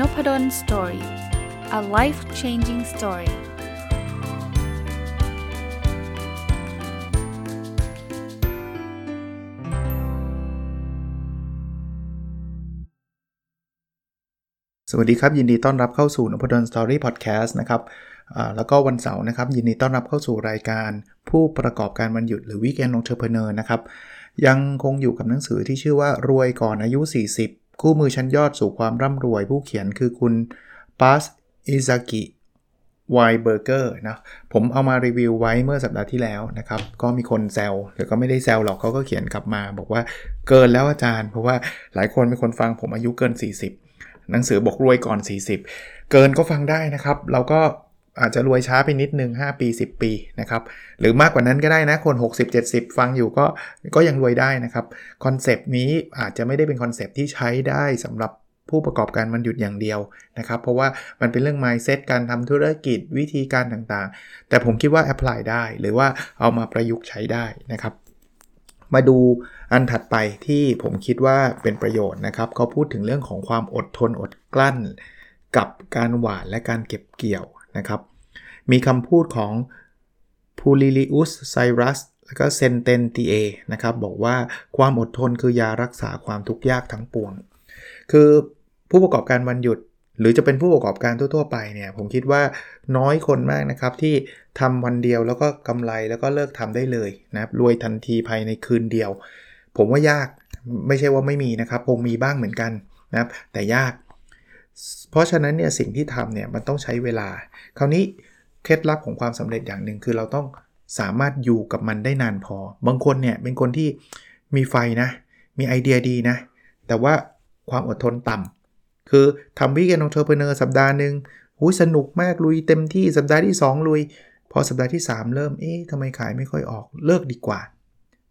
Nopadol Story a life changing story สวัสดีครับ ยินดีต้อนรับเข้าสู่นพดล Story พอดแคสต์นะครับแล้วก็วันเสาร์นะครับ ยินดีต้อนรับเข้าสู่รายการ ผู้ประกอบการวันหยุดหรือ Weekend Entrepreneur นะครับ ยังคงอยู่กับหนังสือที่ชื่อว่ารวยก่อนอายุ 40 คู่มือชั้นยอดสู่ความร่ำรวย ผู้เขียนคือคุณปาสอิซากิไวเบอร์เกอร์นะผมเอามารีวิวไว้เมื่อสัปดาห์ที่แล้วนะครับ ก็มีคนแซวหรือก็ไม่ได้แซวหรอกเขาก็เขียนกลับมา บอกว่าเกินแล้วอาจารย์ เพราะว่าหลายคนเป็นคนฟังผมอายุเกิน 40 หนังสือบอกรวยก่อน 40 เกินก็ฟังได้นะครับ เราก็ อาจจะรวยช้าไปนิดนึง 5 ปี 10 ปีนะครับหรือมากกว่านั้นก็ได้นะคน 60-70 ฟังอยู่ก็ก็ยังรวยได้นะครับคอนเซปต์นี้อาจจะไม่ได้เป็นคอนเซปต์ที่ใช้ได้สำหรับผู้ประกอบการวันหยุดอย่างเดียวนะครับ เพราะว่ามันเป็นเรื่อง mindset การทำธุรกิจวิธีการต่างๆ แต่ผมคิดว่า apply ได้ หรือว่าเอามาประยุกต์ใช้ได้นะครับ มาดูอันถัดไปที่ผมคิดว่าเป็นประโยชน์นะครับเขาพูดถึงเรื่องของความอดทนอดกลั้น กับการหว่านและการเก็บเกี่ยว นะครับ มีคำพูดของพูลิลิอุสไซรัสและก็เซนเตนตีเอนะครับ บอกว่าความอดทนคือยารักษาความทุกข์ยากทั้งปวง คือผู้ประกอบการวันหยุด หรือจะเป็นผู้ประกอบการทั่ว ๆ ไปเนี่ย ผมคิดว่าน้อยคนมากนะครับ ที่ทำวันเดียวแล้วก็กำไรแล้วก็เลิกทำได้เลยนะครับรวยทันทีภายในคืนเดียว ผมว่ายากไม่ใช่ว่าไม่มีนะครับคงมีบ้างเหมือนกันนะครับแต่ยาก เพราะฉะนั้นเนี่ยสิ่งที่ทำเนี่ยมันต้องใช้เวลา คราวนี้เคล็ดลับของความสำเร็จอย่างหนึ่งคือเราต้องสามารถอยู่กับมันได้นานพอ บางคนเนี่ยเป็นคนที่มีไฟนะ มีไอเดียดีนะ แต่ว่าความอดทนต่ำคือทำ Weekend Entrepreneur สัปดาห์หนึ่งโหสนุกมากลุยเต็มที่สัปดาห์ที่ 2 ลุย พอสัปดาห์ที่ 3 เริ่ม เอ๊ะทำไมขายไม่ค่อยออกเลิกดีกว่า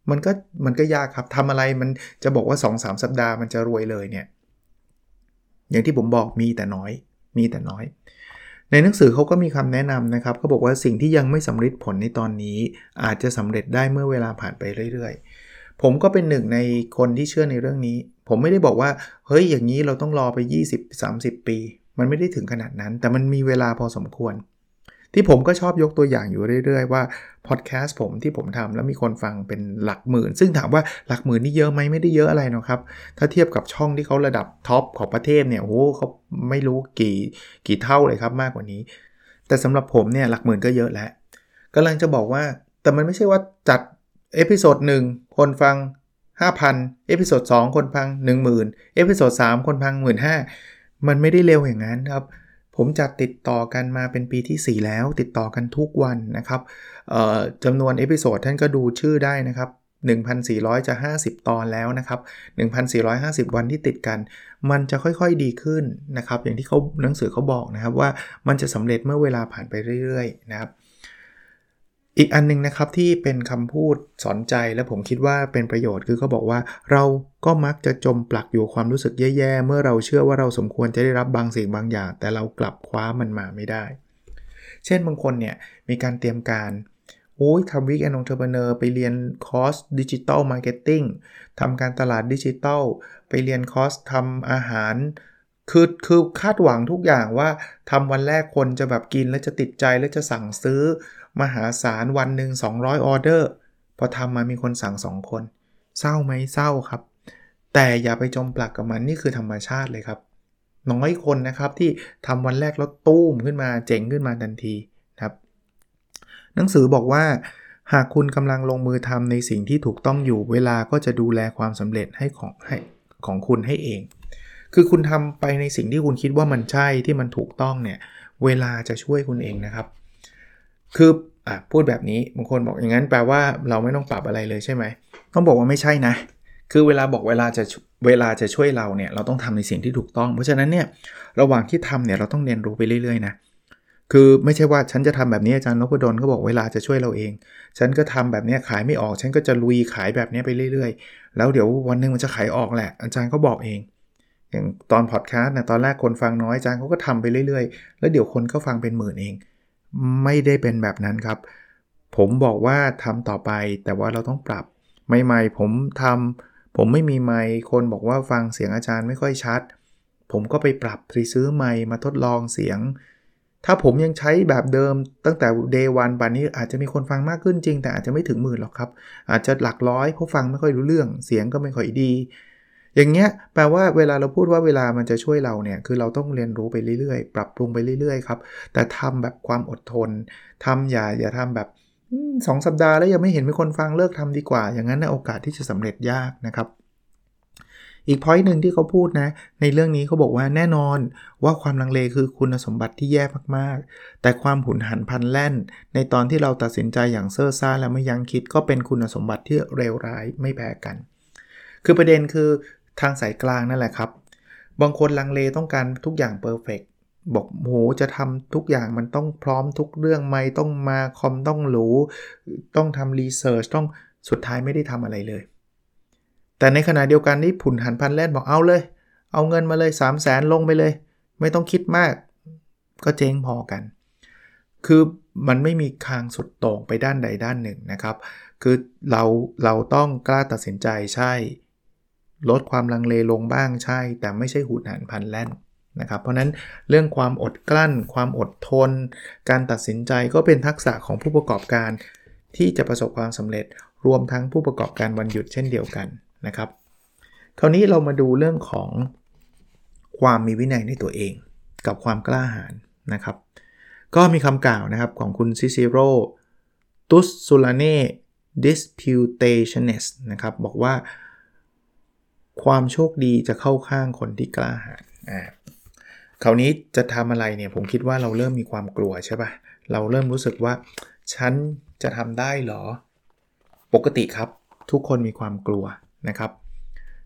มันก็มันก็ยากครับทำอะไรมันจะบอกว่า 2-3 สัปดาห์มันจะรวยเลยเนี่ย อย่างที่ผมบอกมีแต่น้อย มีแต่น้อย ในหนังสือเขาก็มีคำแนะนำนะครับเขาบอกว่าสิ่งที่ยังไม่สำเร็จผลในตอนนี้ อาจจะสำเร็จได้เมื่อเวลาผ่านไปเรื่อย ๆ ผมก็เป็นหนึ่งในคนที่เชื่อในเรื่องนี้ ผมไม่ได้บอกว่าเฮ้ยอย่างนี้เราต้องรอไป 20-30 ปี มันไม่ได้ถึงขนาดนั้น แต่มันมีเวลาพอสมควร ที่ผมก็ชอบยกตัวอย่างอยู่เรื่อยๆ ว่าพอดแคสต์ผมที่ผมทำแล้วมีคนฟังเป็นหลักหมื่น ซึ่งถามว่าหลักหมื่นนี่เยอะไหมไม่ได้เยอะอะไรนะครับ ถ้าเทียบกับช่องที่เขาระดับท็อปของประเทศเนี่ยโอ้เขาไม่รู้กี่กี่เท่าเลยครับมากกว่านี้ แต่สำหรับผมเนี่ยหลักหมื่นก็เยอะแล้วกำลังจะบอกว่าแต่มันไม่ใช่ว่าจัด episode หนึ่งคนฟัง 5,000 episode 2คนฟัง 10,000 episode 3คนฟัง 15,000มันไม่ได้เร็วอย่างนั้นครับ ผมจัดติดต่อกันมาเป็นปีที่ 4 แล้ว ติดต่อกันทุกวันนะครับจำนวน episode ท่านก็ดูชื่อได้นะครับ 1,400 จะ 50 ตอนแล้วนะครับ 1,450 วันที่ติดกัน มันจะค่อยๆดีขึ้นนะครับ อย่างที่เขาหนังสือเขาบอกนะครับว่ามันจะสำเร็จเมื่อเวลาผ่านไปเรื่อยๆนะครับ อีกอันนึงนะครับที่เป็นคำพูดสอนใจและผมคิดว่าเป็นประโยชน์คือเขาบอกว่า เราก็มักจะจมปลักอยู่ความรู้สึกแย่ๆ เมื่อเราเชื่อว่าเราสมควรจะได้รับบางสิ่งบางอย่าง แต่เรากลับคว้ามันมาไม่ได้ เช่นบางคนเนี่ยมีการเตรียมการโอ้ยทำ weekend entrepreneur ไปเรียนคอร์ส digital marketing ทำการตลาดดิจิตอลไปเรียนคอร์สทำอาหารคือคือคาดหวังทุกอย่างว่าทำวันแรกคนจะแบบกินแล้วจะติดใจแล้วจะสั่งซื้อ มหาศาลวันหนึ่ง200 ออเดอร์ พอทำมามีคนสั่ง2คน เศร้าไหมเศร้าครับ แต่อย่าไปจมปลักกับมันนี่คือธรรมชาติเลยครับ น้อยคนนะครับที่ทำวันแรกแล้วตู้มขึ้นมาเจ๋งขึ้นมาทันทีครับ หนังสือบอกว่า หากคุณกำลังลงมือทำในสิ่งที่ถูกต้องอยู่เวลาก็จะดูแลความสำเร็จให้ของให้ของคุณให้เอง คือคุณทำไปในสิ่งที่คุณคิดว่ามันใช่ที่มันถูกต้องเนี่ย เวลาจะช่วยคุณเองนะครับ คืออะพูดแบบนี้บางคนบอกอย่างนั้นแปลว่าเราไม่ต้องปรับอะไรเลยใช่ไหมต้องบอกว่าไม่ใช่นะ คือเวลาบอกเวลาจะเวลาจะช่วยเราเนี่ยเราต้องทำในสิ่งที่ถูกต้อง เพราะฉะนั้นเนี่ยระหว่างที่ทำเนี่ยเราต้องเรียนรู้ไปเรื่อยๆนะคือไม่ใช่ว่าฉันจะทำแบบนี้อาจารย์นพดลเขาบอกเวลาจะช่วยเราเอง ฉันก็ทำแบบนี้ขายไม่ออก ฉันก็จะลุยขายแบบนี้ไปเรื่อยๆ แล้วเดี๋ยววันนึงมันจะขายออกแหละ อาจารย์เขาบอกเอง อย่างตอนพอดแคสต์นะตอนแรกคนฟังน้อยอาจารย์เขาก็ทำไปเรื่อยๆ แล้วเดี๋ยวคนก็ฟังเป็นหมื่นเอง ไม่ได้เป็นแบบนั้นครับ ผมบอกว่าทำต่อไปแต่ว่าเราต้องปรับใหม่ๆผมทำผมไม่มีไมค์คนบอกว่าฟังเสียงอาจารย์ไม่ค่อยชัด ผมก็ไปปรับไปซื้อไมค์มาทดลองเสียง ถ้าผมยังใช้แบบเดิมตั้งแต่ day one บันนี้อาจจะมีคนฟังมากขึ้นจริง แต่อาจจะไม่ถึงหมื่นหรอกครับ อาจจะหลักร้อยเพราะฟังไม่ค่อยรู้เรื่อง เสียงก็ไม่ค่อยดี อย่างเงี้ยแปลว่าเวลาเราพูดว่าเวลามันจะช่วยเราเนี่ยคือเราต้องเรียนรู้ไปเรื่อยๆ ปรับปรุงไปเรื่อยๆครับแต่ทำแบบความอดทนทำอย่าอย่าทำแบบสองสัปดาห์แล้วยังไม่เห็นมีคนฟังเลิกทำดีกว่า อย่างนั้นนะโอกาสที่จะสำเร็จยากนะครับ อีกพอยต์หนึ่งที่เขาพูดนะ ในเรื่องนี้เขาบอกว่าแน่นอนว่าความลังเลคือคุณสมบัติที่แย่มากๆ แต่ความหุนหันพันแล่น ในตอนที่เราตัดสินใจอย่างเซ่อซ่าและไม่ยั้งคิดก็เป็นคุณสมบัติที่เร็วร้ายไม่แพ้กัน คือประเด็นคือ ทางสายกลางนั่นแหละครับ บางคนลังเลต้องการทุกอย่างเพอร์เฟกบอกโหจะทำทุกอย่างมันต้องพร้อมทุกเรื่องไม่ต้องมาคอมต้องหรูต้องทำรีเสิร์ชต้องสุดท้ายไม่ได้ทำอะไรเลย แต่ในขณะเดียวกันนี่ผุนหันพันแล่นบอกเอาเลย เอาเงินมาเลย 3 0 0แสนลงไปเลย ไม่ต้องคิดมาก ก็เจ๊งพอกัน คือมันไม่มีคางสุดโต่งไปด้านใดด้านหนึ่งนะครับ คือเราเราต้องกล้าตัดสินใจใช่ ลดความลังเลลงบ้างใช่ แต่ไม่ใช่หุนหันพันแล่นนะครับ เพราะนั้นเรื่องความอดกลั้น ความอดทน การตัดสินใจก็เป็นทักษะของผู้ประกอบการ ที่จะประสบความสำเร็จรวมทั้งผู้ประกอบการวันหยุดเช่นเดียวกันนะครับ คราวนี้เรามาดูเรื่องของความมีวินัยในตัวเอง กับความกล้าหาญนะครับ ก็มีคำกล่าวนะครับของคุณซิซิโรตุสซูลาเน่ disputationist นะครับ บอกว่า ความโชคดีจะเข้าข้างคนที่กล้าหาญอ่าคราวนี้จะทำอะไรเนี่ยผมคิดว่าเราเริ่มมีความกลัวใช่ปะ่ะเราเริ่มรู้สึกว่า ฉันจะทำได้หรอ ปกติครับทุกคนมีความกลัวนะครับ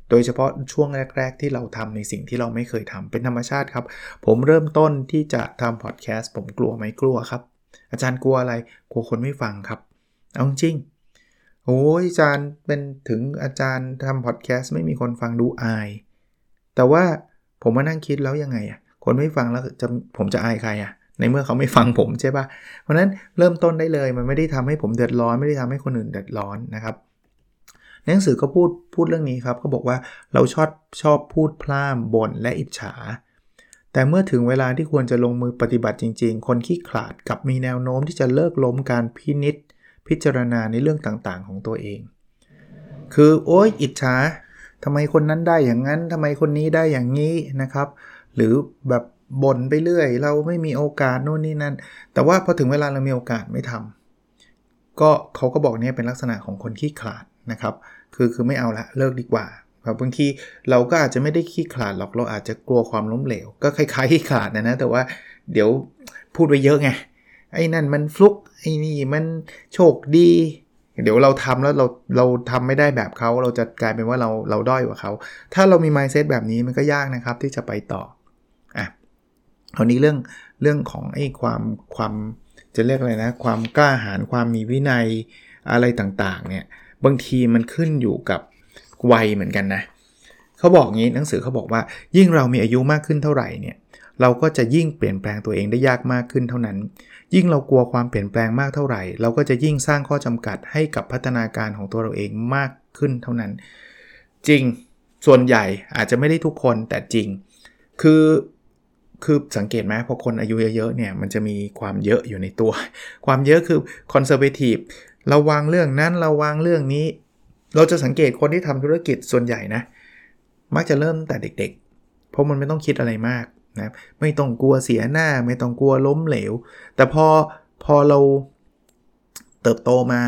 โดยเฉพาะช่วงแรก ๆ ที่เราทำในสิ่งที่เราไม่เคยทำเป็นธรรมชาติครับ ผมเริ่มต้นที่จะทำพอดแคสต์ผมกลัวไหมกลัวครับ อาจารย์กลัวอะไรกลัวคนไม่ฟังครับ เอาจริง โอ้ยอาจารย์เป็นถึงอาจารย์ทำพอดแคสต์ไม่มีคนฟังดูอาย แต่ว่าผมมานั่งคิดแล้วยังไงอะคนไม่ฟังแล้วจะผมจะอายใครอะในเมื่อเขาไม่ฟังผมใช่ปะเพราะนั้นเริ่มต้นได้เลยมันไม่ได้ทำให้ผมเดือดร้อน ไม่ได้ทำให้คนอื่นเดือดร้อนนะครับหนังสือก็พูดพูดเรื่องนี้ครับเขาบอกว่าเราชอบชอบพูดพล่ามบ่นและอิจฉา แต่เมื่อถึงเวลาที่ควรจะลงมือปฏิบัติจริง ๆ คนขี้ขลาดกับมีแนวโน้มที่จะเลิกล้มการพินิษ พิจารณาในเรื่องต่างๆ ของตัวเอง คือโอ๊ยอิจฉาทำไมคนนั้นได้อย่างนั้นทำไมคนนี้ได้อย่างนี้นะครับ หรือแบบบ่นไปเรื่อย เราไม่มีโอกาสโน่นนี่นั่น แต่ว่าพอถึงเวลาเรามีโอกาสไม่ทำก็เขาก็บอกเนี่ยเป็นลักษณะของคนขี้ขลาดนะครับ คือคือไม่เอาละเลิกดีกว่าแบบบางทีเราก็อาจจะไม่ได้ขี้ขลาดหรอกเราอาจจะกลัวความล้มเหลว ก็คล้ายๆขี้ขลาดนะนะแต่ว่าเดี๋ยวพูดไปเยอะไง ไอ้นั่นมันฟลุกไอ้นี่มันโชคดี เดี๋ยวเราทำแล้วเราเราทำไม่ได้แบบเขาเราจะกลายเป็นว่าเราเราด้อยกว่าเขา ถ้าเรามี mindset แบบนี้มันก็ยากนะครับที่จะไปต่ออะคราวนี้เรื่องเรื่องของไอ้ความความจะเรียกอะไรนะ ความกล้าหาญความมีวินัยอะไรต่างๆเนี่ยบางทีมันขึ้นอยู่กับวัยเหมือนกันนะเขาบอกงี้หนังสือเขาบอกว่ายิ่งเรามีอายุมากขึ้นเท่าไหร่เนี่ย เราก็จะยิ่งเปลี่ยนแปลงตัวเองได้ยากมากขึ้นเท่านั้น ยิ่งเรากลัวความเปลี่ยนแปลงมากเท่าไหร่ เราก็จะยิ่งสร้างข้อจำกัดให้กับพัฒนาการของตัวเราเองมากขึ้นเท่านั้น จริงส่วนใหญ่อาจจะไม่ได้ทุกคนแต่จริง คือคือสังเกตไหมพอคนอายุเยอะๆเนี่ยมันจะมีความเยอะอยู่ในตัว ความเยอะคือคอนเซอร์เวทีฟเราวางเรื่องนั้นเราวางเรื่องนี้ เราจะสังเกตคนที่ทำธุรกิจส่วนใหญ่นะ มักจะเริ่มแต่เด็กๆ เพราะมันไม่ต้องคิดอะไรมาก นะไม่ต้องกลัวเสียหน้า ไม่ต้องกลัวล้มเหลว แต่พอพอเราเติบโตมา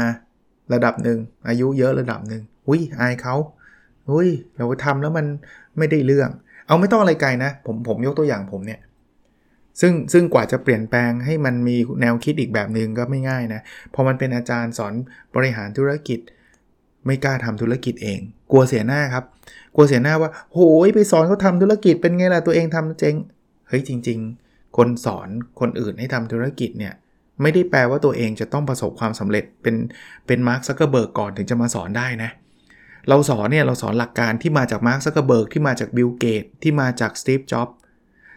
ระดับหนึ่งอายุเยอะระดับหนึ่งอุ้ยอายเขาอุ้ยเราทำแล้วมันไม่ได้เรื่อง เอาไม่ต้องอะไรไกลนะ ผมผมยกตัวอย่างผมเนี่ยซึ่งซึ่งกว่าจะเปลี่ยนแปลงให้มันมีแนวคิดอีกแบบหนึ่งก็ไม่ง่ายนะ พอมันเป็นอาจารย์สอนบริหารธุรกิจ ไม่กล้าทำธุรกิจเอง กลัวเสียหน้าครับ กลัวเสียหน้าว่าโหยไปสอนเขาทาธุรกิจเป็นไงล่ะตัวเองทำเจ๊งเฮ้ยจริง ๆ คนสอนคนอื่นให้ทำธุรกิจเนี่ยไม่ได้แปลว่าตัวเองจะต้องประสบความสำเร็จเป็นเป็นมาร์คซักเกอร์เบิร์กก่อนถึงจะมาสอนได้นะ เราสอนเนี่ยเราสอนหลักการที่มาจากมาร์คซักเกอร์เบิร์กที่มาจากบิลเกตที่มาจากสตีฟจ็อบ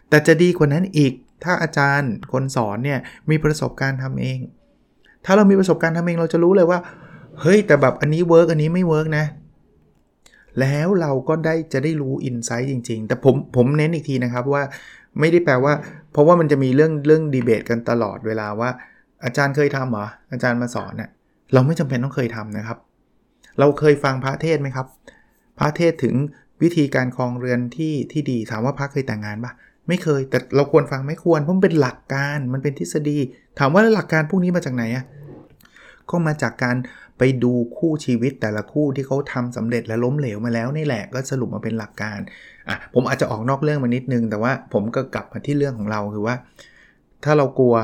แต่จะดีกว่านั้นอีกถ้าอาจารย์คนสอนเนี่ยมีประสบการณ์ทำเอง ถ้าเรามีประสบการณ์ทำเองเราจะรู้เลยว่า เฮ้ย แต่แบบอันนี้ work อันนี้ไม่ work นะ แล้วเราก็ได้จะได้รู้ insight จริง ๆ แต่ผมผมเน้นอีกทีนะครับว่าไม่ได้แปลว่า เพราะว่ามันจะมีเรื่องเรื่องดีเบตกันตลอดเวลาว่า อาจารย์เคยทำเหรออาจารย์มาสอนเนะ่ยเราไม่จำเป็นต้องเคยทำนะครับ เราเคยฟังพระเทศไหมครับ พระเทศถึงวิธีการครองเรือนที่ที่ดีถามว่าพระเคยแต่งงานปะไม่เคยแต่เราควรฟังไม่ควรเพราะมันเป็นหลักการมันเป็นทฤษฎี ถามว่าหลักการพวกนี้มาจากไหนอะ ก็มาจากการไปดูคู่ชีวิตแต่ละคู่ที่เขาทำสำเร็จและล้มเหลวมาแล้วนี่แหละก็สรุปมาเป็นหลักการอะผมอาจจะออกนอกเรื่องมานิดนึง แต่ว่าผมก็กลับมาที่เรื่องของเราคือว่า ถ้าเรากลัว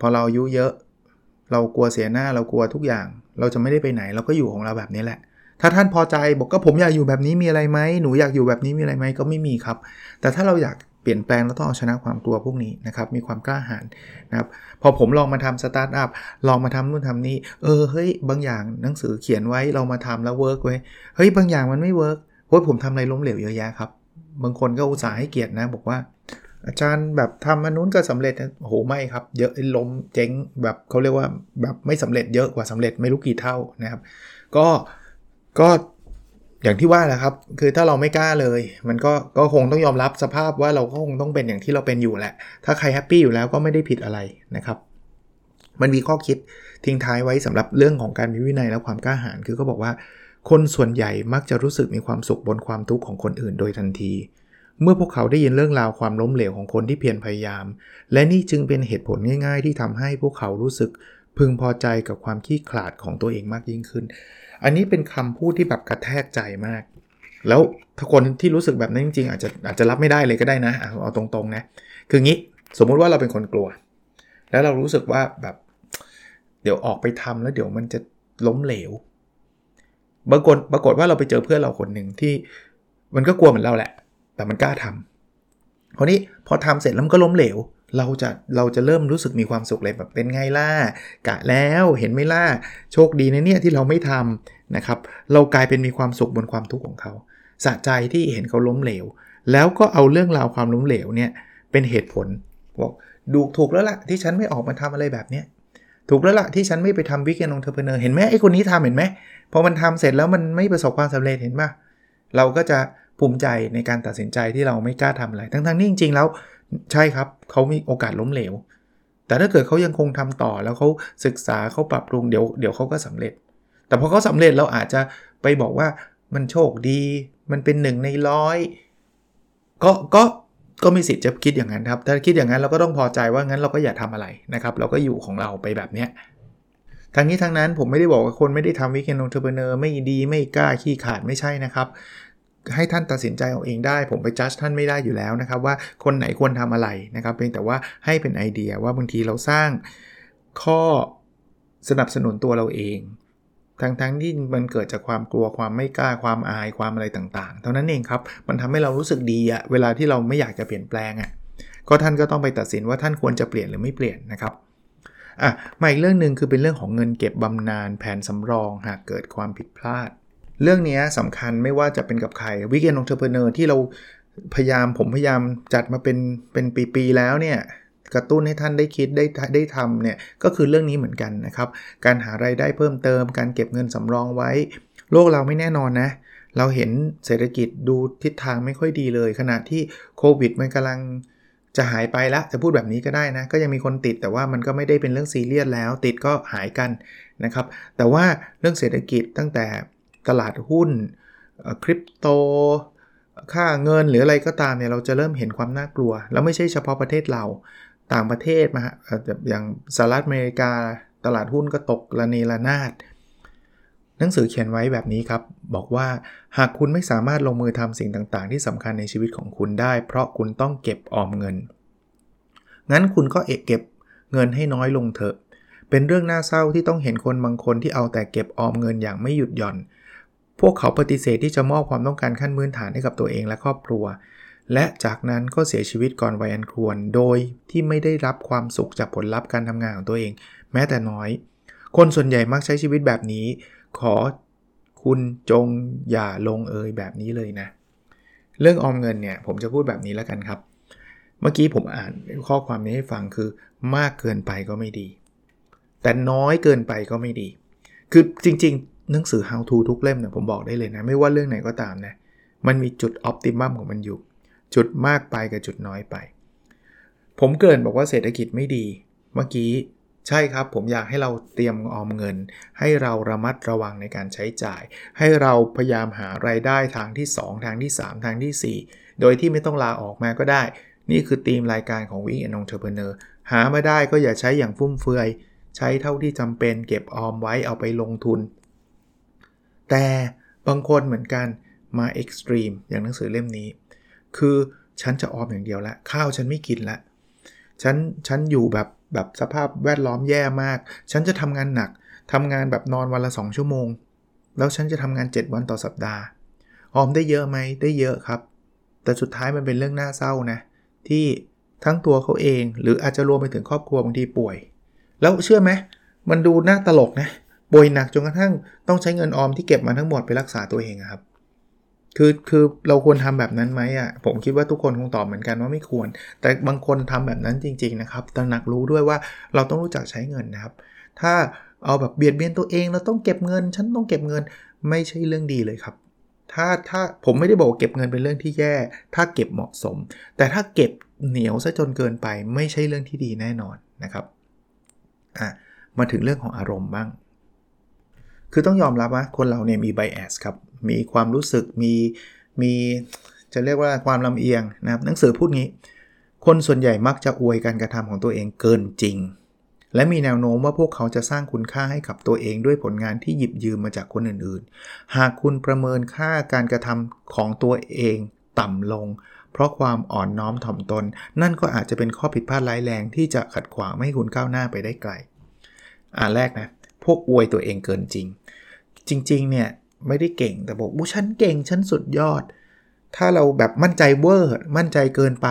พอเราอายุเยอะ เรากลัวเสียหน้าเรากลัวทุกอย่าง เราจะไม่ได้ไปไหน เราก็อยู่ของเราแบบนี้แหละ ถ้าท่านพอใจบอกก็ผมอยากอยู่แบบนี้มีอะไรไหมหนูอยากอยู่แบบนี้มีอะไรไหมก็ไม่มีครับ แต่ถ้าเราอยาก เปลี่ยนแปลงเราต้องเอาชนะความกลัวพวกนี้นะครับมีความกล้าหาญนะครับพอผมลองมาทำสตาร์ทอัพลองมาทำนู่นทำนี่เออเฮ้ยบางอย่างหนังสือเขียนไว้เรามาทำแล้ว work เว้ยเฮ้ยบางอย่างมันไม่ work เพราะผมทำอะไรล้มเหลวเยอะแยะครับบางคนก็อุตส่าห์ให้เกียรตินะ บอกว่า อาจารย์แบบทำมานู้นก็สำเร็จโอ้โหไม่ครับ เยอะล้มเจ๊งแบบเขาเรียกว่าแบบไม่สำเร็จเยอะกว่าสำเร็จไม่รู้กี่เท่านะครับ ก็ก็ อย่างที่ว่าแหละครับ คือถ้าเราไม่กล้าเลย มันก็ก็คงต้องยอมรับสภาพว่าเราก็คงต้องเป็นอย่างที่เราเป็นอยู่แหละ ถ้าใครแฮปปี้อยู่แล้วก็ไม่ได้ผิดอะไรนะครับ มันมีข้อคิดทิ้งท้ายไว้สำหรับเรื่องของการมีวินัยและความกล้าหาญคือก็บอกว่า คนส่วนใหญ่มักจะรู้สึกมีความสุขบนความทุกข์ของคนอื่นโดยทันที เมื่อพวกเขาได้ยินเรื่องราวความล้มเหลวของคนที่เพียรพยายาม และนี่จึงเป็นเหตุผลง่าย ๆ ที่ทำให้พวกเขารู้สึกพึงพอใจกับความขี้ขลาดของตัวเองมากยิ่งขึ้น อันนี้เป็นคำพูดที่แบบกระแทกใจมาก แล้วถ้าคนที่รู้สึกแบบนั้นจริงๆ อาจจะอาจจะรับไม่ได้เลยก็ได้นะ เอาตรงๆนะ คืองี้สมมุติว่าเราเป็นคนกลัว แล้วเรารู้สึกว่าแบบเดี๋ยวออกไปทำแล้วเดี๋ยวมันจะล้มเหลวบางคนปรากฏว่าเราไปเจอเพื่อนเราคนหนึ่งที่มันก็กลัวเหมือนเราแหละ แต่มันกล้าทำคราวนี้พอทำเสร็จแล้วมันก็ล้มเหลว เราจะเราจะเริ่มรู้สึกมีความสุขเลยแบบเป็นไงล่ะกะแล้วเห็นไหมล่ะโชคดีนะเนี่ยที่เราไม่ทำนะครับเรากลายเป็นมีความสุขบนความทุกข์ของเขาสะใจที่เห็นเขาล้มเหลว แล้วก็เอาเรื่องราวความล้มเหลวเนี่ยเป็นเหตุผลบอกดูถูกแล้วล่ะที่ฉันไม่ออกมาทำอะไรแบบเนี้ยถูกแล้วล่ะที่ฉันไม่ไปทำ weekend entrepreneur เห็นไหมไอ้คนนี้ทำเห็นไหมพอมันทำเสร็จแล้วมันไม่ประสบความสำเร็จเห็นปะเราก็จะภูมิใจในการตัดสินใจที่เราไม่กล้าทำอะไร ทั้งๆนี่จริงๆแล้ว ใช่ครับเขามีโอกาสล้มเหลว แต่ถ้าเกิดเขายังคงทำต่อแล้วเขาศึกษาเขาปรับปรุงเดี๋ยวเดี๋ยวเขาก็สำเร็จ แต่พอเขาสำเร็จเราอาจจะไปบอกว่ามันโชคดี มันเป็นหนึ่งในร้อยก็ก็ก็มีสิทธิ์จะคิดอย่างนั้นครับ ถ้าคิดอย่างนั้นเราก็ต้องพอใจว่างั้นเราก็อย่าทำอะไรนะครับ เราก็อยู่ของเราไปแบบเนี้ยทั้งนี้ทั้งนั้นผมไม่ได้บอกว่าคนไม่ได้ทำวิกเกนองเทอร์เบเนอร์ไม่ดีไม่กล้าขี้ขาดไม่ใช่นะครับ ให้ท่านตัดสินใจเอาเองได้ ผมไปจัดท่านไม่ได้อยู่แล้วนะครับ ว่าคนไหนควรทำอะไรนะครับเพียงแต่ว่าให้เป็นไอเดียว่าบางทีเราสร้างข้อสนับสนุนตัวเราเองทั้งทั้งที่มันเกิดจากความกลัวความไม่กล้าความอายความอะไรต่างๆ เท่านั้นเองครับ มันทำให้เรารู้สึกดีอะเวลาที่เราไม่อยากจะเปลี่ยนแปลงอะก็ท่านก็ต้องไปตัดสินว่าท่านควรจะเปลี่ยนหรือไม่เปลี่ยนนะครับอะมาอีกเรื่องหนึ่งคือเป็นเรื่องของเงินเก็บบำนาญแผนสำรองหากเกิดความผิดพลาด เรื่องนี้สำคัญไม่ว่าจะเป็นกับใคร weekend entrepreneur ที่เราพยายามผมพยายามจัดมาเป็นเป็นปีๆแล้วเนี่ยกระตุ้นให้ท่านได้คิดได้ได้ทำเนี่ยก็คือเรื่องนี้เหมือนกันนะครับ การหาไรายได้เพิ่มเติม การเก็บเงินสำรองไว้ โลกเราไม่แน่นอนนะ เราเห็นเศรษฐกิจดูทิศทางไม่ค่อยดีเลย ขณะที่โควิดมันกำลังจะหายไปละจะพูดแบบนี้ก็ได้นะ ก็ยังมีคนติดแต่ว่ามันก็ไม่ได้เป็นเรื่องซีเรียสแล้ว ติดก็หายกันนะครับ แต่ว่าเรื่องเศรษฐกิจตั้งแต่ ตลาดหุ้นคริปโต ค่าเงินหรืออะไรก็ตามเนี่ยเราจะเริ่มเห็นความน่ากลัว แล้วไม่ใช่เฉพาะประเทศเราต่างประเทศมาอย่างสหรัฐอเมริกาตลาดหุ้นก็ตกระเนระนาดหนังสือเขียนไว้แบบนี้ครับ บอกว่าหากคุณไม่สามารถลงมือทำสิ่งต่างๆ ที่สำคัญในชีวิตของคุณได้ เพราะคุณต้องเก็บออมเงิน งั้นคุณก็เอกเก็บเงินให้น้อยลงเถอะ เป็นเรื่องน่าเศร้าที่ต้องเห็นคนบางคนที่เอาแต่เก็บออมเงินอย่างไม่หยุดหย่อน พวกเขาปฏิเสธที่จะมอบความต้องการขั้นพื้นฐานให้กับตัวเองและครอบครัว และจากนั้นก็เสียชีวิตก่อนวัยอันควร โดยที่ไม่ได้รับความสุขจากผลลัพธ์การทำงานของตัวเอง แม้แต่น้อย คนส่วนใหญ่มักใช้ชีวิตแบบนี้ ขอคุณจงอย่าลงเอยแบบนี้เลยนะ เรื่องออมเงินเนี่ยผมจะพูดแบบนี้แล้วกันครับ เมื่อกี้ผมอ่านข้อความนี้ให้ฟังคือมากเกินไปก็ไม่ดี แต่น้อยเกินไปก็ไม่ดี คือจริง หนังสือ how to ทุกเล่มเนี่ยผมบอกได้เลยนะ ไม่ว่าเรื่องไหนก็ตามนะ มันมีจุดออ t ติมัมของมันอยู่ จุดมากไปกับจุดน้อยไป ผมเกินบอกว่าเศรษฐกิจไม่ดี เมื่อกี้ใช่ครับ ผมอยากให้เราเตรียมออมเงิน ให้เราระมัดระวังในการใช้จ่าย ให้เราพยายามหาไรายได้ทางที่ 2 ทางที่ 3 ทางที่ 4 โดยที่ไม่ต้องลาออกมาก็ได้ นี่คือธีมรายการของวิกแอนนองเทอร์เพเนอร์หามาได้ก็อย่าใช้อย่างฟุ่มเฟือย ใช้เท่าที่จำเป็นเก็บออมไว้เอาไปลงทุน แต่บางคนเหมือนกันมาเอ็กซ์ตรีมอย่างหนังสือเล่มนี้ คือฉันจะออมอย่างเดียวละ ข้าวฉันไม่กินละ ฉันฉันอยู่แบบแบบสภาพแวดล้อมแย่มาก ฉันจะทำงานหนักทำงานแบบนอนวันละ 2 ชั่วโมง แล้วฉันจะทำงาน 7 วันต่อสัปดาห์ ออมได้เยอะไหมได้เยอะครับ แต่สุดท้ายมันเป็นเรื่องน่าเศร้านะ ที่ทั้งตัวเขาเอง หรืออาจจะรวมไปถึงครอบครัวบางทีป่วย แล้วเชื่อไหมมันดูน่าตลกนะ ป่วยหนักจนกระทั่งต้องใช้เงินออมที่เก็บมาทั้งหมดไปรักษาตัวเองครับ คือคือเราควรทำแบบนั้นไหมอะผมคิดว่าทุกคนคงตอบเหมือนกันว่าไม่ควร แต่บางคนทำแบบนั้นจริง ๆ นะครับตระหนักรู้ด้วยว่าเราต้องรู้จักใช้เงินนะครับ ถ้าเอาแบบเบียดเบียนตัวเองเราต้องเก็บเงิน ฉันต้องเก็บเงินไม่ใช่เรื่องดีเลยครับ ถ้าถ้าผมไม่ได้บอกเก็บเงินเป็นเรื่องที่แย่ ถ้าเก็บเหมาะสม แต่ถ้าเก็บเหนียวซะจนเกินไป ไม่ใช่เรื่องที่ดีแน่นอนนะครับอะมาถึงเรื่องของอารมณ์บ้าง คือต้องยอมรับว่าคนเราเนี่ยมีไบแอสครับ มีความรู้สึก มีมีจะเรียกว่าความลำเอียงนะครับ หนังสือพูดงี้ คนส่วนใหญ่มักจะอวยการกระทำของตัวเองเกินจริง และมีแนวโน้มว่าพวกเขาจะสร้างคุณค่าให้กับตัวเองด้วยผลงานที่หยิบยืมมาจากคนอื่นๆ หากคุณประเมินค่าการกระทำของตัวเองต่ำลง เพราะความอ่อนน้อมถ่อมตน นั่นก็อาจจะเป็นข้อผิดพลาดร้ายแรงที่จะขัดขวางไม่ให้คุณก้าวหน้าไปได้ไกล อ่าแรกนะ วกอวยตัวเองเกินจริง จริงๆเนี่ยไม่ได้เก่งแต่บอกว่าฉันเก่งฉันสุดยอด ถ้าเราแบบมั่นใจเวอร์มั่นใจเกินไป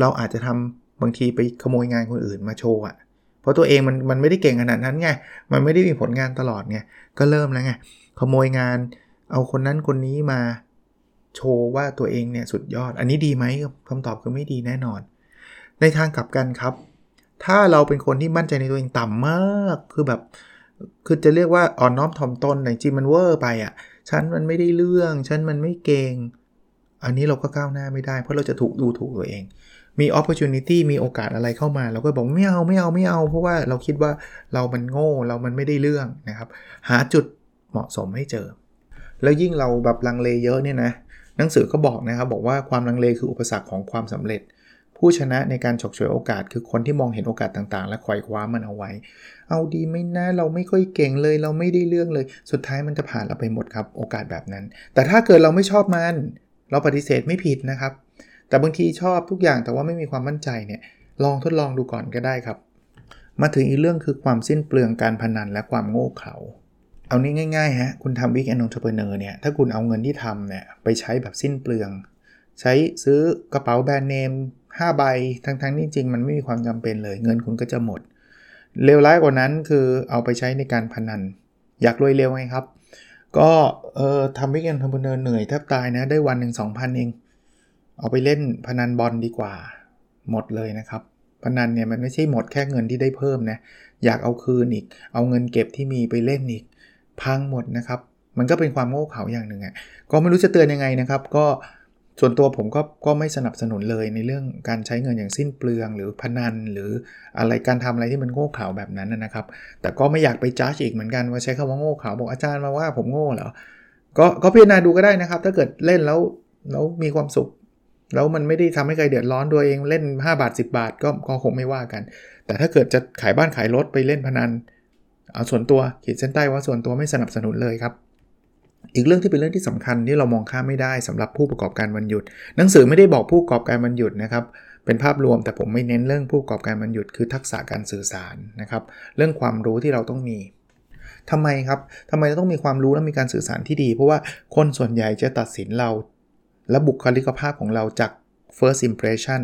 เราอาจจะทำบางทีไปขโมยงานคนอื่นมาโชว์อะเพราะตัวเองมันมันไม่ได้เก่งขนาดนั้นไงมันไม่ได้มีผลงานตลอดไงก็เริ่มแล้วไงขโมยงาน เอาคนนั้นคนนี้มาโชว์ว่าตัวเองเนี่ยสุดยอด อันนี้ดีไหมคำตอบคือไม่ดีแน่นอน ในทางกลับกันครับ ถ้าเราเป็นคนที่มั่นใจในตัวเองต่ำมากคือแบบ คือจะเรียกว่าอ่อนน้อมถ่อมตนแต่จริงมันเวอร์ไปอะ่ะฉันมันไม่ได้เรื่องฉันมันไม่เก่ง อันนี้เราก็ก้าวหน้าไม่ได้ เพราะเราจะถูกดูถูกตัวเอง มี opportunity มีโอกาสอะไรเข้ามาเราก็บอกไม่เอาไม่เอาไม่เอา เพราะว่าเราคิดว่าเรามันโง่เรามันไม่ได้เรื่องนะครับ หาจุดเหมาะสมให้เจอ แล้วยิ่งเราแบบลังเลเยอะเนี่ยนะหนังสือก็บอกนะครับบอกว่าความลังเลคืออุปสรรคของความสำเร็จ ผู้ชนะในการฉกฉวยโอกาส คือคนที่มองเห็นโอกาสต่างๆ และควยคว้ามันเอาไว้ เอาดีไม่นะเราไม่ค่อยเก่งเลย เราไม่ได้เรื่องเลย สุดท้ายมันจะผ่านเราไปหมดครับ โอกาสแบบนั้น แต่ถ้าเกิดเราไม่ชอบมัน เราปฏิเสธไม่ผิดนะครับ แต่บางทีชอบทุกอย่างแต่ว่าไม่มีความมั่นใจเนี่ย ลองทดลองดูก่อนก็ได้ครับ มาถึงอีกเรื่องคือความสิ้นเปลืองการพนันและความโง่เขลาเอานี้ง่ายๆฮะคุณทำ weekend entrepreneur เนี่ยถ้าคุณเอาเงินที่ทำเนี่ยไปใช้แบบสิ้นเปลือง ใช้ซื้อกระเป๋าแบรนด์เนม5ใบทั้งๆที่จริงมันไม่มีความจำเป็นเลย เงินคุณก็จะหมด เลวร้ายกว่านั้นคือเอาไปใช้ในการพนัน อยากรวยเร็วไงครับ ก็เออทำ weekend ทำเนินเหนื่อยแทบตายนะได้วันหนึ่งสองพันเอง เอาไปเล่นพนันบอลดีกว่า หมดเลยนะครับ พนันเนี่ยมันไม่ใช่หมดแค่เงินที่ได้เพิ่มนะอยากเอาคืนอีก เอาเงินเก็บที่มีไปเล่นอีก พังหมดนะครับ มันก็เป็นความโง่เขลาอย่างหนึ่งอะ่ะก็ไม่รู้จะเตือนยังไงนะครับ ก็ ส่วนตัวผมก็ก็ไม่สนับสนุนเลยในเรื่องการใช้เงินอย่างสิ้นเปลืองหรือพนัน หรืออะไรการทำอะไรที่มันโง่เขลาแบบนั้นนะครับ แต่ก็ไม่อยากไปจ้าอีกเหมือนกันว่าใช้คำว่าโง่เขลาบอกอาจารย์มาว่าผมโง่เหรอก็ก็พิจารณาดูก็ได้นะครับ ถ้าเกิดเล่นแล้วแล้วมีความสุข แล้วมันไม่ได้ทำให้ใครเดือดร้อนตัวเองเล่น 5 บาท 10 บาทก็ก็คงไม่ว่ากัน แต่ถ้าเกิดจะขายบ้านขายรถไปเล่นพนันเอาส่วนตัวขีดเส้นใต้ว่าส่วนตัวไม่สนับสนุนเลยครับ อีกเรื่องที่เป็นเรื่องที่สำคัญที่เรามองข้ามไม่ได้สำหรับผู้ประกอบการวันหยุด หนังสือไม่ได้บอกผู้ประกอบการวันหยุดนะครับเป็นภาพรวมแต่ผมไม่เน้นเรื่องผู้ประกอบการวันหยุดคือทักษะการสื่อสารนะครับเรื่องความรู้ที่เราต้องมีทำไมครับทำไมเราต้องมีความรู้และมีการสื่อสารที่ดี เพราะว่าคนส่วนใหญ่จะตัดสินเรา และบุคลิกภาพของเราจาก first impression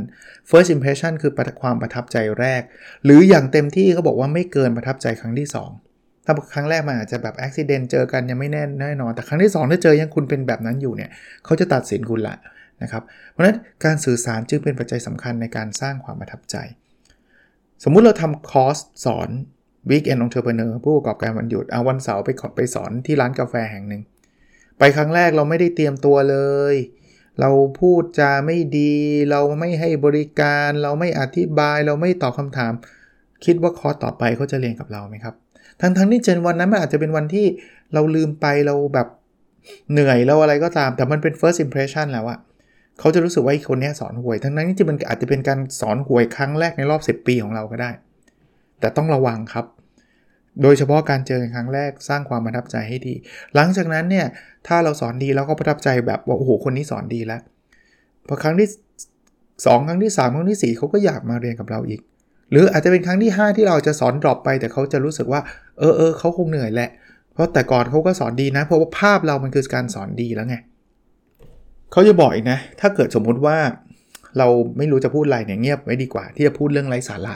first impression คือความประทับใจแรก หรืออย่างเต็มที่เขาบอกว่าไม่เกินประทับใจครั้งที่ 2 ถ้าครั้งแรกมันอาจจะแบบอุบิเหตุเจอกันยังไม่แน่แน่นอน แต่ครั้งที่ 2 ถ้าเจอยังคุณเป็นแบบนั้นอยู่เนี่ยเขาจะตัดสินคุณละนะครับ เพราะฉะนั้นการสื่อสารจึงเป็นปัจจัยสำคัญในการสร้างความประทับใจ สมมุติเราทำคอร์สสอน Weekend Entrepreneur ผู้ประกอบการวันหยุดเอาวันเสาร์ไปขอไปสอนที่ร้านกาแฟแห่งหนึ่งไปครั้งแรกเราไม่ได้เตรียมตัวเลย เราพูดจาไม่ดี เราไม่ให้บริการ เราไม่อธิบาย เราไม่ตอบคำถาม คิดว่าคอร์สต่อไปเขาจะเรียนกับเราไหมครับ ทั้งทั้งที่เจนวันนั้นมันอาจจะเป็นวันที่เราลืมไปเราแบบเหนื่อยเราอะไรก็ตาม แต่มันเป็น first impression แล้วอะเขาจะรู้สึกว่าคนนี้สอนหวย ทั้งนั้นที่มันอาจจะเป็นการสอนหวยครั้งแรกในรอบ 10 ปีของเราก็ได้ แต่ต้องระวังครับ โดยเฉพาะการเจอครั้งแรกสร้างความประทับใจให้ดี หลังจากนั้นเนี่ยถ้าเราสอนดีแล้วก็ประทับใจแบบว่าโอ้โหคนนี้สอนดีแล้วพอครั้งที่ 2 ครั้งที่ 3 ครั้งที่ 4เขาก็อยากมาเรียนกับเราอีก หรืออาจจะเป็นครั้งที่ 5 ที่เราจะสอนดรอปไป แต่เขาจะรู้สึกว่า เออเออเขาคงเหนื่อยแหละ เพราะแต่ก่อนเขาก็สอนดีนะ เพราะว่าภาพเรามันคือการสอนดีแล้วไงเขาจะบอกอีกนะ ถ้าเกิดสมมุติว่าเราไม่รู้จะพูดอะไรเนี่ยเงียบไว้ดีกว่า ที่จะพูดเรื่องไร้สาระ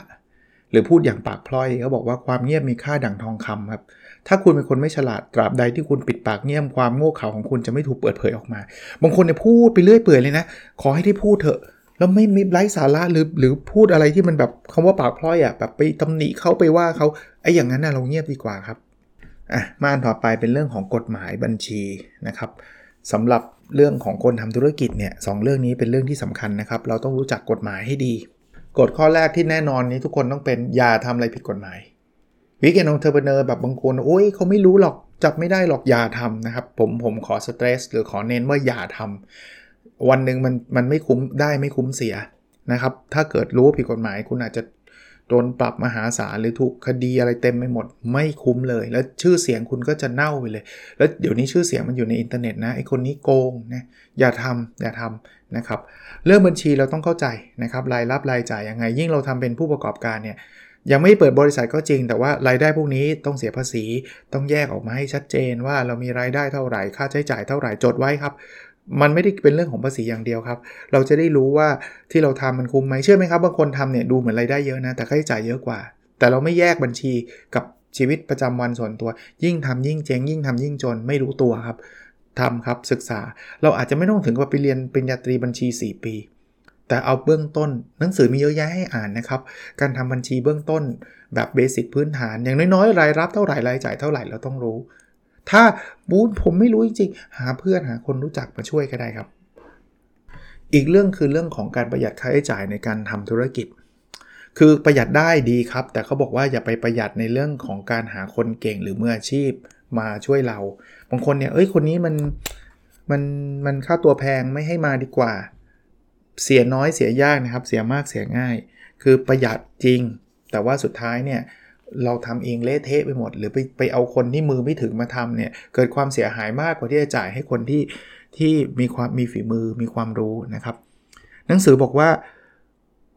หรือพูดอย่างปากพลอยเขาบอกว่าความเงียบมีค่าดั่งทองคำครับ ถ้าคุณเป็นคนไม่ฉลาดตราบใดที่คุณปิดปากเงียบความโง่เขลาของคุณจะไม่ถูกเปิดเผยออกมา บางคนเนี่ยพูดไปเรื่อยเปื่อยเลยนะ ขอให้ได้พูดเถอะ แล้วไม่ไม่ไร้สาระหรือหรือพูดอะไรที่มันแบบคำว่าปากพลอยอะ่ะแบบไปตำหนิเขาไปว่าเขาไอ้อย่างนั้นนะเราเงียบดีกว่าครับอะมาอันต่อไปเป็นเรื่องของกฎหมายบัญชีนะครับสำหรับเรื่องของคนทำธุรกิจเนี่ยสเรื่องนี้เป็นเรื่องที่สำคัญนะครับ เราต้องรู้จักกฎหมายให้ดีกฎข้อแรกที่แน่นอนนี้ทุกคนต้องเป็นอย่าทำอะไรผิดกฎหมายวิกเกนองเทอร์เบเนอร์แบบบางคนโอ้ยเขาไม่รู้หรอกจับไม่ได้หรอกอย่าทำนะครับ ผมผมขอสเตรสหรือขอเน้นว่าอย่าทำ วันหนึ่งมันมันไม่คุ้มได้ไม่คุ้มเสียนะครับ ถ้าเกิดรู้ผิดกฎหมายคุณอาจจะโดนปรับมหาศาลหรือถูกคดีอะไรเต็มไปหมด ไม่คุ้มเลย แล้วชื่อเสียงคุณก็จะเน่าไปเลย แล้วเดี๋ยวนี้ชื่อเสียงมันอยู่ในอินเทอร์เน็ตนะไอคนนี้โกงนะอย่าทำอย่าทำนะครับ เรื่องบัญชีเราต้องเข้าใจนะครับรายรับรายจ่ายยังไง ยิ่งเราทำเป็นผู้ประกอบการเนี่ยยังไม่เปิดบริษัทก็จริง แต่ว่ารายได้พวกนี้ต้องเสียภาษี ต้องแยกออกมาให้ชัดเจนว่าเรามีรายได้เท่าไหร่ค่าใช้จ่ายเท่าไหร่จดไว้ครับ มันไม่ได้เป็นเรื่องของภาษีอย่างเดียวครับ เราจะได้รู้ว่าที่เราทำมันคุ้มไหมเชื่อไหมครับบางคนทำเนี่ยดูเหมือนรายได้เยอะนะ แต่ค่าใช้จ่ายเยอะกว่า แต่เราไม่แยกบัญชีกับชีวิตประจำวันส่วนตัว ยิ่งทำยิ่งเจ๊งยิ่งทำยิ่งจนไม่รู้ตัวครับทำครับศึกษาเราอาจจะไม่ต้องถึงกับไปเรียนปริญญาตรีบัญชี 4 ปี แต่เอาเบื้องต้นหนังสือมีเยอะแยะให้อ่านนะครับ การทำบัญชีเบื้องต้นแบบเบสิกพื้นฐาน อย่างน้อยๆรายรับเท่าไหร่รายจ่ายเท่าไหร่เราต้องรู้ ถ้าบูผมไม่รู้จริงๆหาเพื่อนหาคนรู้จักมาช่วยก็ได้ครับ อีกเรื่องคือเรื่องของการประหยัดค่าใช้จ่ายในการทำธุรกิจ คือประหยัดได้ดีครับ แต่เขาบอกว่าอย่าไปประหยัดในเรื่องของการหาคนเก่งหรือมืออาชีพมาช่วยเรา บางคนเนี่ยเอ้ยคนนี้มันมันมันค่าตัวแพงไม่ให้มาดีกว่า เสียน้อยเสียยากนะครับ เสียมากเสียง่าย คือประหยัดจริง แต่ว่าสุดท้ายเนี่ย เราทำเองเละเทะไปหมด หรือไปไปเอาคนที่มือไม่ถึงมาทำเนี่ยเกิดความเสียหายมากกว่าที่จะจ่ายให้คนที่ที่มีความมีฝีมือมีความรู้นะครับ หนังสือบอกว่า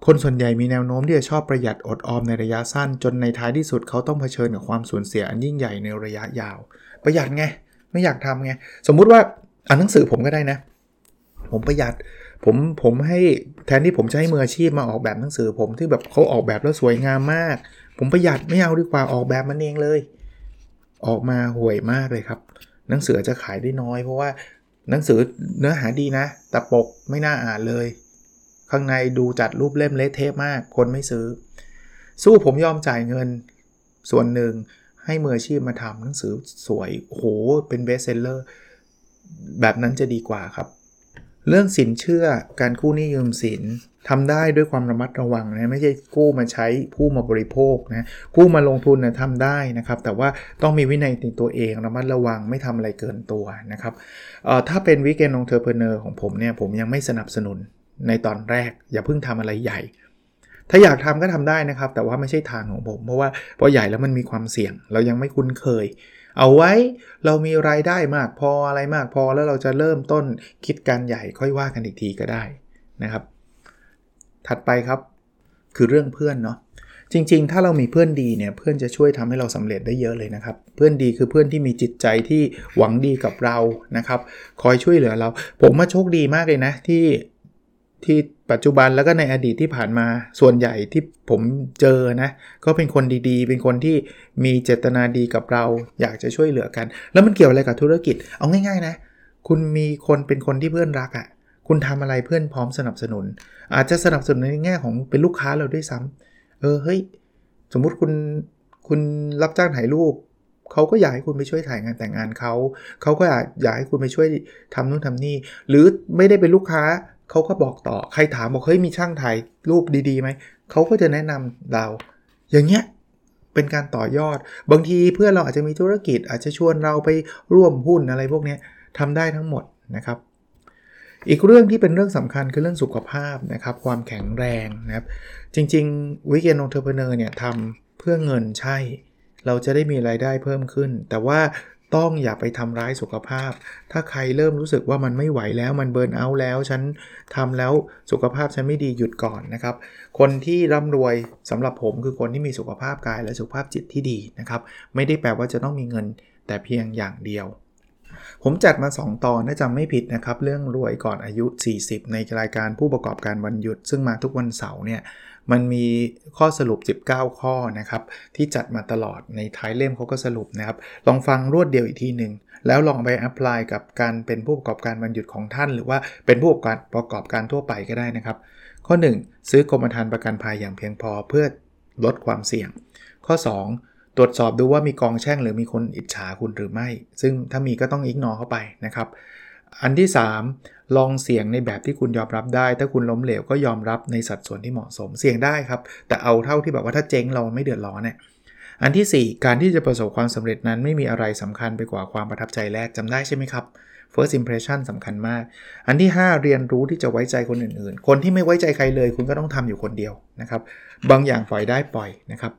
คนส่วนใหญ่มีแนวโน้มที่จะชอบประหยัดอดออมในระยะสั้น จนในท้ายที่สุดเขาต้องเผชิญกับความสูญเสียอันยิ่งใหญ่ในระยะยาว ประหยัดไงไม่อยากทำไงสมมุติว่าอ่านหนังสือผมก็ได้นะ ผมประหยัดผมผมให้แทนที่ผมจะให้มืออาชีพมาออกแบบหนังสือผมที่แบบเขาออกแบบแล้วสวยงามมาก ผมประหยัดไม่เอาดีกว่าออกแบบมันเองเลย ออกมาห่วยมากเลยครับ หนังสือจะขายได้น้อย เพราะว่าหนังสือเนื้อหาดีนะ แต่ปกไม่น่าอ่านเลย ข้างในดูจัดรูปเล่มเละเทะมากคนไม่ซื้อ สู้ผมยอมจ่ายเงิน ส่วนหนึ่งให้มืออาชีพมาทำหนังสือสวยโหเป็น bestseller แบบนั้นจะดีกว่าครับ เรื่องสินเชื่อการกู้หนี้ยืมสินทำได้ด้วยความระมัดระวังนะไม่ใช่กู้มาใช้กู้มาบริโภคนะกู้มาลงทุนนะทำได้นะครับ แต่ว่าต้องมีวินัยในตัวเองระมัดระวังไม่ทำอะไรเกินตัวนะครับถ้าเป็น weekend entrepreneur ของผมเนี่ยผมยังไม่สนับสนุนในตอนแรก อย่าเพิ่งทำอะไรใหญ่ ถ้าอยากทำก็ทำได้นะครับ แต่ว่าไม่ใช่ทางของผม เพราะว่าพอใหญ่แล้วมันมีความเสี่ยง เรายังไม่คุ้นเคย เอาไว้เรามีรายได้มากพออะไรมากพอแล้วเราจะเริ่มต้นคิดการใหญ่ค่อยว่ากันอีกทีก็ได้นะครับ ถัดไปครับคือเรื่องเพื่อนเนาะจริง ๆ ถ้าเรามีเพื่อนดีเนี่ยเพื่อนจะช่วยทำให้เราสำเร็จได้เยอะเลยนะครับ เพื่อนดีคือเพื่อนที่มีจิตใจที่หวังดีกับเรานะครับ คอยช่วยเหลือเรา ผมมาโชคดีมากเลยนะที่ ที่ปัจจุบันแล้วก็ในอดีตที่ผ่านมาส่วนใหญ่ที่ผมเจอนะก็เป็นคนดีๆ เป็นคนที่มีเจตนาดีกับเรา อยากจะช่วยเหลือกัน แล้วมันเกี่ยวอะไรกับธุรกิจ เอาง่าย ๆ นะ คุณมีคนเป็นคนที่เพื่อนรักอะ่ะคุณทำอะไรเพื่อนพร้อมสนับสนุน อาจจะสนับสนุนในแง่ของเป็นลูกค้าเราด้วยซ้ำเออเฮ้ยสมมุติคุณคุณรับจ้างถ่ายรูปเขาก็อยากให้คุณไปช่วยถ่ายงานแต่งงานเขาเขาก็อยากอยากให้คุณไปช่วยทำนู่นทำนี่ หรือไม่ได้เป็นลูกค้า เขาก็บอกต่อใครถามบอกเฮ้ยมีช่างถ่ายรูปดีๆไหมเขาก็จะแนะนำเรา อย่างเงี้ยเป็นการต่อยอด บางทีเพื่อนเราอาจจะมีธุรกิจ อาจจะชวนเราไปร่วมหุ้นอะไรพวกนี้ทำได้ทั้งหมดนะครับ อีกเรื่องที่เป็นเรื่องสำคัญคือเรื่องสุขภาพนะครับ ความแข็งแรงนะครับ จริงๆ weekend entrepreneur เนี่ยทำเพื่อเงินใช่ เราจะได้มีรายได้เพิ่มขึ้น แต่ว่า ต้องอย่าไปทำร้ายสุขภาพ ถ้าใครเริ่มรู้สึกว่ามันไม่ไหวแล้วมัน burnout แล้ว ฉันทำแล้วสุขภาพฉันไม่ดีหยุดก่อนนะครับ คนที่ร่ำรวยสำหรับผมคือคนที่มีสุขภาพกายและสุขภาพจิตที่ดีนะครับ ไม่ได้แปลว่าจะต้องมีเงินแต่เพียงอย่างเดียว ผมจัดมา 2 ตอนน่าจะไม่ผิดนะครับ เรื่องรวยก่อนอายุ 40 ในรายการผู้ประกอบการวันหยุด ซึ่งมาทุกวันเสาร์เนี่ย มันมีข้อสรุป 19 ข้อนะครับที่จัดมาตลอดในท้ายเล่มเขาก็สรุปนะครับ ลองฟังรวดเดียวอีกทีหนึ่งแล้วลองไปแอพพลายกับการเป็นผู้ประกอบการวันหยุดของท่าน หรือว่าเป็นผู้ประกอบการประกอบการทั่วไปก็ได้นะครับ ข้อ 1 ซื้อกรมธรรม์ประกันภัยอย่างเพียงพอเพื่อลดความเสี่ยง ข้อ 2 ตรวจสอบดูว่ามีกองแช่งหรือมีคนอิจฉาคุณหรือไม่ ซึ่งถ้ามีก็ต้องอิกนอเข้าไปนะครับ อันที่ 3 ลองเสี่ยงในแบบที่คุณยอมรับได้ ถ้าคุณล้มเหลวก็ยอมรับในสัดส่วนที่เหมาะสม เสี่ยงได้ครับ แต่เอาเท่าที่แบบว่าถ้าเจ๊งเราไม่เดือดร้อนเนี่ยอันที่ 4 การที่จะประสบความสำเร็จนั้นไม่มีอะไรสำคัญไปกว่าความประทับใจแรกจำได้ใช่ไหมครับ first impression สำคัญมาก อันที่ 5 เรียนรู้ที่จะไว้ใจคนอื่นๆ คนที่ไม่ไว้ใจใครเลย คุณก็ต้องทำอยู่คนเดียวนะครับ บางอย่างปล่อยได้ปล่อยนะครับ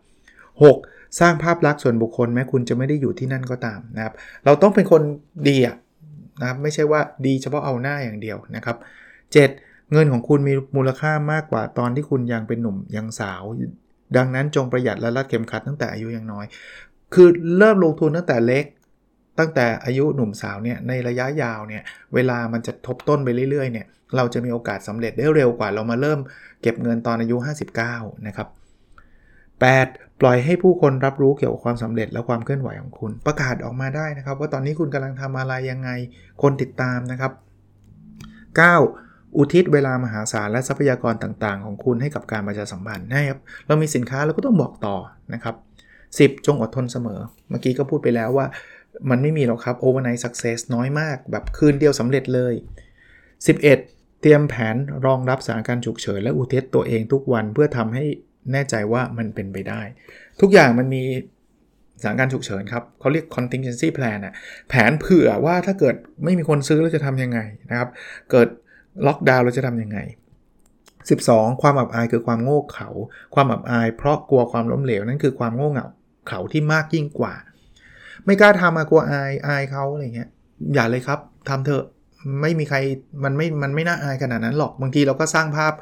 6. สร้างภาพลักษณ์ส่วนบุคคลแม้คุณจะไม่ได้อยู่ที่นั่นก็ตามนะครับ เราต้องเป็นคนดีอะ นะครับไม่ใช่ว่าดีเฉพาะเอาหน้าอย่างเดียวนะครับ 7. เงินของคุณมีมูลค่ามากกว่าตอนที่คุณยังเป็นหนุ่มยังสาว ดังนั้นจงประหยัดและรัดเข็มขัดตั้งแต่อายุยังน้อย คือเริ่มลงทุนตั้งแต่เล็ก ตั้งแต่อายุหนุ่มสาวเนี่ยในระยะยาวเนี่ยเวลามันจะทบต้นไปเรื่อยๆเนี่ยเราจะมีโอกาสสำเร็จได้เร็วกว่าเรามาเริ่มเก็บเงินตอนอายุ 59 นะครับ 8. ปล่อยให้ผู้คนรับรู้เกี่ยวกับความสำเร็จและความเคลื่อนไหวของคุณ ประกาศออกมาได้นะครับ ว่าตอนนี้คุณกำลังทำอะไรยังไงคนติดตามนะครับ 9. อุทิศเวลามหาศาลและทรัพยากรต่างๆ ของคุณให้กับการประชาสัมพันธ์นะครับเรามีสินค้าเราก็ต้องบอกต่อนะครับ 10. จงอดทนเสมอ เมื่อกี้ก็พูดไปแล้วว่า มันไม่มีหรอกครับ overnight success น้อยมาก แบบคืนเดียวสำเร็จเลย 11. เตรียมแผนรองรับสถานการณ์ฉุกเฉินและอุทิศตัวเองทุกวันเพื่อทำให้ แน่ใจว่ามันเป็นไปได้ ทุกอย่างมันมีสถานการณ์ฉุกเฉินครับเขาเรียก contingency plan อะแผนเผื่อว่าถ้าเกิดไม่มีคนซื้อเราจะทำยังไงนะครับ เกิดล็อกดาวน์เราจะทำยังไง 12 ความอับอายคือความโง่เขลาความอับอายเพราะกลัวความล้มเหลวนั่นคือความโง่เง่าเขาที่มากยิ่งกว่า ไม่กล้าทำอะกลัวอายอายเขาอะไรเงี้ยอย่าเลยครับทำเถอะ ไม่มีใครมันไม่มันไม่น่าอายขนาดนั้นหรอกบางทีเราก็สร้างภาพ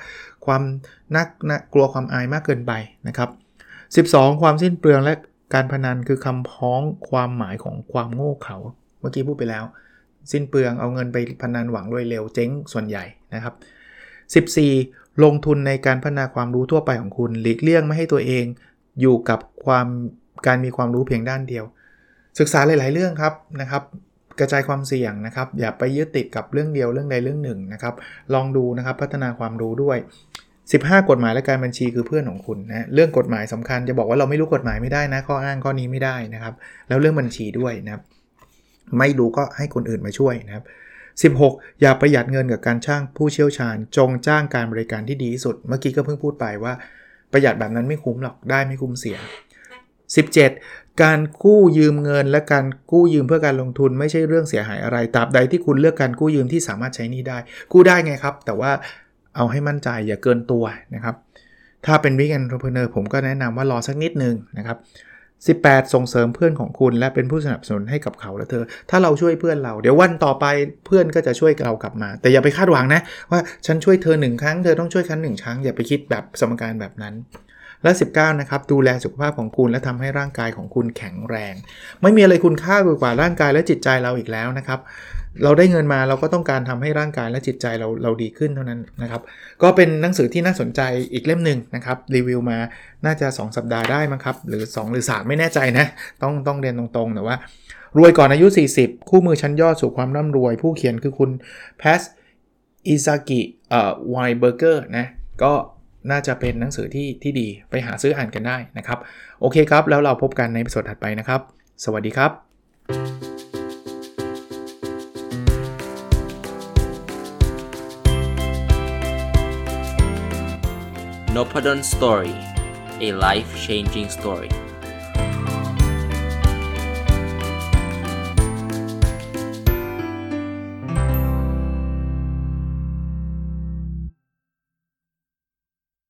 ความน่านกลัวความอายมากเกินไปนะครับ 12 ความสิ้นเปลืองและการพนันคือคำพ้องความหมายของความโง่เขลาเมื่อกี้พูดไปแล้ว สิ้นเปลืองเอาเงินไปพนันหวังรวยเร็วเจ๊งส่วนใหญ่นะครับ 14 ลงทุนในการพัฒนาความรู้ทั่วไปของคุณ หลีกเลี่ยงไม่ให้ตัวเองอยู่กับความการมีความรู้เพียงด้านเดียว ศึกษาหลาย ๆ เรื่องครับนะครับ กระจายความเสี่ยงนะครับ อย่าไปยึดติดกับเรื่องเดียวเรื่องใดเรื่องหนึ่งนะครับ ลองดูนะครับพัฒนาความรู้ด้วย 15 กฎหมายและการบัญชีคือเพื่อนของคุณนะเรื่องกฎหมายสำคัญจะบอกว่าเราไม่รู้กฎหมายไม่ได้นะข้ออ้างข้อนี้ไม่ได้นะครับ แล้วเรื่องบัญชีด้วยนะครับ ไม่รู้ก็ให้คนอื่นมาช่วยนะครับ16 อย่าประหยัดเงินกับการจ้างผู้เชี่ยวชาญ จงจ้างการบริการที่ดีที่สุด เมื่อกี้ก็เพิ่งพูดไปว่า ประหยัดแบบนั้นไม่คุ้มหรอกได้ไม่คุ้มเสีย 17 การกู้ยืมเงินและการกู้ยืมเพื่อการลงทุนไม่ใช่เรื่องเสียหายอะไรตราบใดที่คุณเลือกการกู้ยืมที่สามารถใช้นี้ได้ กู้ได้ไงครับ แต่ว่าเอาให้มั่นใจอย่าเกินตัวนะครับ ถ้าเป็นวิกแอนทรเพเนอร์ผมก็แนะนำว่ารอสักนิดนึงนะครับ18 ส่งเสริมเพื่อนของคุณ และเป็นผู้สนับสนุนให้กับเขาและเธอ ถ้าเราช่วยเพื่อนเรา เดี๋ยววันต่อไปเพื่อนก็จะช่วยเรากลับมา แต่อย่าไปคาดหวังนะ ว่าฉันช่วยเธอหนึ่งครั้งเธอต้องช่วยฉันหนึ่งครั้งอย่าไปคิดแบบสมการแบบนั้น และ 19 นะครับ ดูแลสุขภาพของคุณและทำให้ร่างกายของคุณแข็งแรง ไม่มีอะไรคุณค่ากว่าร่างกายและจิตใจเราอีกแล้วนะครับ เราได้เงินมาเราก็ต้องการทำให้ร่างกายและจิตใจเราเราดีขึ้นเท่านั้นนะครับ ก็เป็นหนังสือที่น่าสนใจอีกเล่มหนึ่งนะครับ รีวิวมาน่าจะ 2 สัปดาห์ได้มั้งครับ หรือ 2 หรือ 3 ไม่แน่ใจนะ ต้องต้องเรียนตรงๆแต่ว่ารวยก่อนอายุ 40 คู่มือชั้นยอดสู่ความร่ำรวย ผู้เขียนคือคุณแพสอิซากิเอ่อไวเบอร์เกอร์นะก็ น่าจะเป็นหนังสือที่ที่ดีไปหาซื้ออ่านกันได้นะครับ โอเคครับ แล้วเราพบกันในสดถัดไปนะครับ สวัสดีครับ n o p a d o n Story a life changing story